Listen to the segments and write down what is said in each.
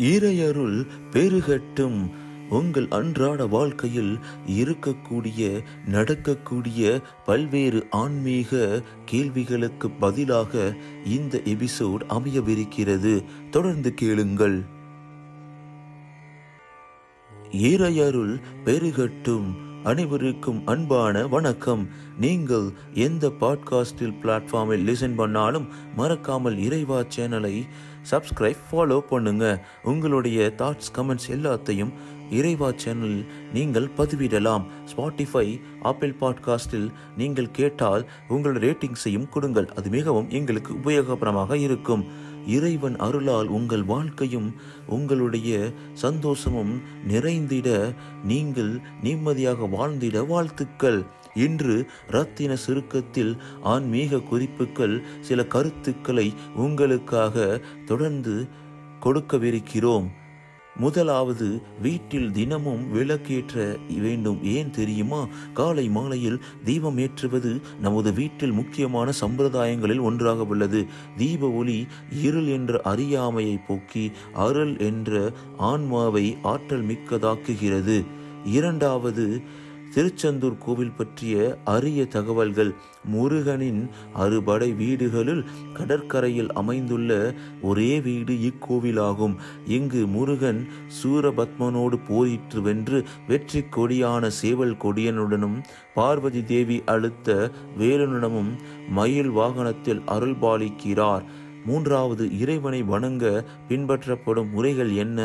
இறையருள் பெருகட்டும். உங்கள் அன்றாட வாழ்க்கையில் இருக்கக்கூடிய நடக்கக்கூடிய பல்வேறு ஆன்மீக கேள்விகளுக்கு பதிலாக இந்த எபிசோட் அமையவிருக்கிறது. தொடர்ந்து கேளுங்கள். இறையருள் பெருகட்டும். அனைவருக்கும் அன்பான வணக்கம். நீங்கள் எந்த பாட்காஸ்டில் பிளாட்ஃபார்மில் லிசன் பண்ணாலும் மறக்காமல் இறைவா சேனலை சப்ஸ்கிரைப் ஃபாலோ பண்ணுங்க. உங்களுடைய தாட்ஸ் கமெண்ட்ஸ் எல்லாத்தையும் இறைவா சேனலில் நீங்கள் பதிவிடலாம். ஸ்பாட்டிஃபை ஆப்பிள் பாட்காஸ்டில் நீங்கள் கேட்டால் உங்கள் ரேட்டிங்ஸையும் கொடுங்கள். அது மிகவும் எங்களுக்கு உபயோகபரமாக இருக்கும். இறைவன் அருளால் உங்கள் வாழ்க்கையும் உங்களுடைய சந்தோஷமும் நிறைந்திட நீங்கள் நிம்மதியாக வாழ்ந்திட வாழ்த்துக்கள். இன்று ரத்தின சுருக்கத்தில் ஆன்மீக குறிப்புகள் சில கருத்துக்களை உங்களுக்காக தொடர்ந்து கொடுக்கவிருக்கிறோம். முதலாவது வீட்டில் தினமும் விளக்கேற்ற வேண்டும். ஏன் தெரியுமா? காலை மாலையில் தீபம் ஏற்றுவது நமது வீட்டில் முக்கியமான சம்பிரதாயங்களில் ஒன்றாக உள்ளது. தீப ஒளி இருள் என்ற அறியாமையை போக்கி அருள் என்ற ஆன்மாவை ஆற்றல் மிக்கதாக்குகிறது. இரண்டாவது திருச்செந்தூர் கோவில் பற்றிய அரிய தகவல்கள் முருகனின் அறுபடை வீடுகளில் கடற்கரையில் அமைந்துள்ள ஒரே வீடு இக்கோவிலாகும். இங்கு முருகன் சூரபத்மனோடு போரிட்டு வென்று வெற்றி கொடியான சேவல் கொடியனுடனும் பார்வதி தேவி அழுத்த வேலனுடனும் மயில் வாகனத்தில் அருள்பாலிக்கிறார் மூன்றாவது இறைவனை வணங்க பின்பற்றப்படும் முறைகள் என்ன?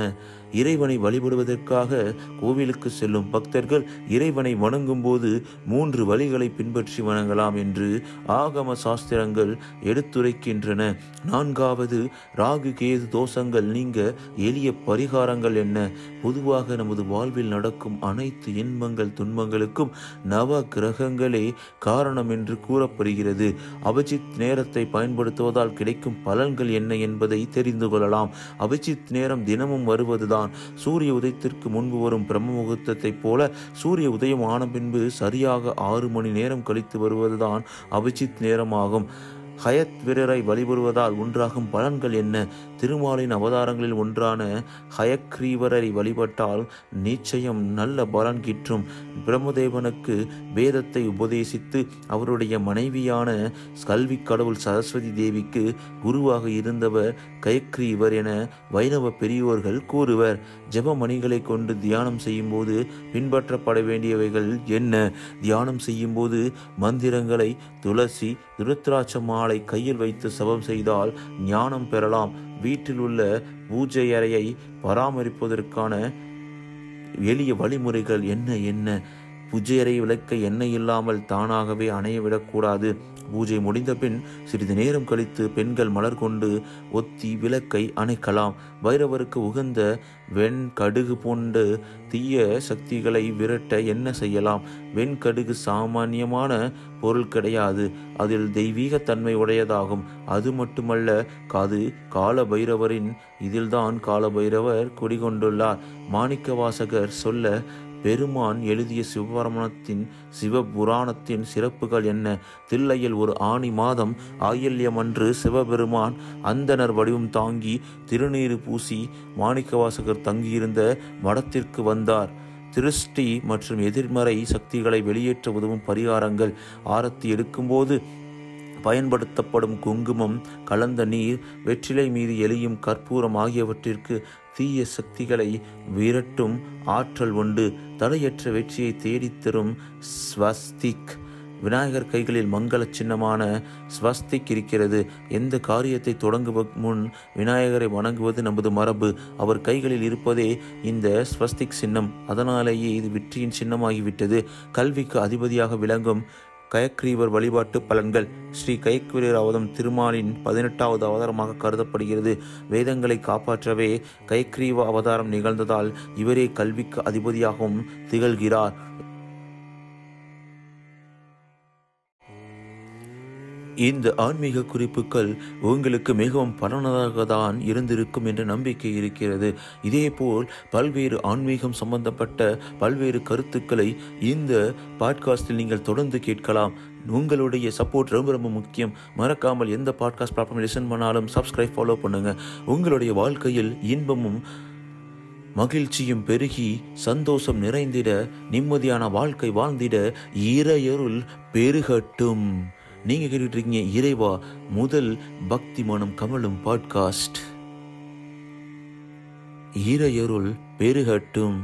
இறைவனை வழிபடுவதற்காக கோவிலுக்கு செல்லும் பக்தர்கள் இறைவனை வணங்கும் போது மூன்று வழிகளை பின்பற்றி வணங்கலாம் என்று ஆகம சாஸ்திரங்கள் எடுத்துரைக்கின்றன. நான்காவது ராகு கேது தோஷங்கள் நீங்க எளிய பரிகாரங்கள் என்ன? பொதுவாக நமது வாழ்வில் நடக்கும் அனைத்து இன்பங்கள் துன்பங்களுக்கும் நவ கிரகங்களே காரணம் என்று கூறப்படுகிறது. அபிஜித் நேரத்தை பயன்படுத்துவதால் கிடைக்கும் பலன்கள் என்ன என்பதை தெரிந்து கொள்ளலாம். அபிஜித் நேரம் தினமும் வருவதுதான். சூரிய உதயத்திற்கு முன்பு வரும் பிரம்ம முகூர்த்தத்தைப் போல சூரிய உதயம் ஆன பின்பு சரியாக ஆறு மணி நேரம் கழித்து வருவதுதான் அபிஜித் நேரமாகும். ஹயத் வீரரை வழிபடுவதால் உண்டாகும் பலன்கள் என்ன? திருமாலின் அவதாரங்களில் ஒன்றான ஹயக்ரீவரை வழிபட்டால் நிச்சயம் நல்ல பலன் கிற்றும் பிரம்மதேவனுக்கு வேதத்தை உபதேசித்து அவருடைய மனைவியான கல்வி கடவுள் சரஸ்வதி தேவிக்கு குருவாக இருந்தவர் கயக்ரீவர் என வைணவ பெரியோர்கள் கூறுவர். ஜபமணிகளை கொண்டு தியானம் செய்யும்போது பின்பற்றப்பட வேண்டியவைகள் என்ன? தியானம் செய்யும்போது மந்திரங்களை துளசி திருத்ராட்ச மாலை கையில் வைத்து சபம் செய்தால் ஞானம் பெறலாம். வீட்டில் உள்ள பூஜை அறையை பராமரிப்பதற்கான எளிய வழிமுறைகள் என்ன என்ன? பூஜையறை விளக்க எண்ணெய் இல்லாமல் தானாகவே அணைய விடக்கூடாது. பூஜை முடிந்த பின் சிறிது நேரம் கழித்து பெண்கள் மலர் கொண்டு ஒத்தி விளக்கை அணைக்கலாம். பைரவருக்கு உகந்த வெண் கடுகு போன்ற தீய சக்திகளை விரட்ட என்ன செய்யலாம்? வெண்கடுகு சாமானியமான பொருள் கிடையாது. அதில் தெய்வீக தன்மை உடையதாகும். அது மட்டுமல்ல காது கால பைரவரின் இதில்தான் கால பைரவர் குடிகொண்டுள்ளார். மாணிக்க வாசகர் சொல்ல பெருமான் எழுதிய சிவபரமணத்தின் சிவபுராணத்தின் சிறப்புகள் என்ன? தில்லையில் ஒரு ஆணி மாதம் ஆயில்யமன்று சிவபெருமான் அந்தனர் வடிவம் தாங்கி திருநீறு பூசி மாணிக்கவாசகர் தங்கியிருந்த மடத்திற்கு வந்தார். திருஷ்டி மற்றும் எதிர்மறை சக்திகளை வெளியேற்ற உதவும் பரிகாரங்கள் ஆரத்தி எடுக்கும்போது பயன்படுத்தப்படும் குங்குமம் கலந்த நீர் வெற்றிலை மீது எலியும் கற்பூரம் ஆகியவற்றிற்கு தீய சக்திகளை விரட்டும் ஆற்றல் உண்டு. தடையற்ற வெற்றியை தேடித்தரும் ஸ்வஸ்திக். விநாயகர் கைகளில் மங்கள சின்னமான ஸ்வஸ்திக் இருக்கிறது. எந்த காரியத்தை தொடங்குவதற்கு முன் விநாயகரை வணங்குவது நமது மரபு. அவர் கைகளில் இருப்பதே இந்த ஸ்வஸ்திக் சின்னம். அதனாலேயே இது வெற்றியின் சின்னமாகிவிட்டது. கல்விக்கு அதிபதியாக விளங்கும் கயக்ரீவர் வழிபாட்டு பலன்கள். ஸ்ரீ கயக்வீரர் அவதம் திருமாலின் பதினெட்டாவது அவதாரமாக கருதப்படுகிறது. வேதங்களை காப்பாற்றவே கயக்ரீவ அவதாரம் நிகழ்ந்ததால் இவரே கல்விக்கு அதிபதியாகவும் திகழ்கிறார். இந்த ஆன்மீக குறிப்புகள் உங்களுக்கு மிகவும் பலனதாக தான் இருந்திருக்கும் என்ற நம்பிக்கை இருக்கிறது. இதேபோல் பல்வேறு ஆன்மீகம் சம்பந்தப்பட்ட பல்வேறு கருத்துக்களை இந்த பாட்காஸ்டில் நீங்கள் தொடர்ந்து கேட்கலாம். உங்களுடைய சப்போர்ட் ரொம்ப ரொம்ப முக்கியம். மறக்காமல் எந்த பாட்காஸ்ட் பிளாட்ஃபார்ம் லிசன் பண்ணாலும் சப்ஸ்கிரைப் ஃபாலோ பண்ணுங்க. உங்களுடைய வாழ்க்கையில் இன்பமும் மகிழ்ச்சியும் பெருகி சந்தோஷம் நிறைந்திட நிம்மதியான வாழ்க்கை வாழ்ந்திட இறையருள் பெருகட்டும். நீங்க கேட்டுட்டு இருக்கீங்க இறைவா முதல் பக்தி மனம் கமலும் பாட்காஸ்ட் இறையருள் பெருகட்டும்.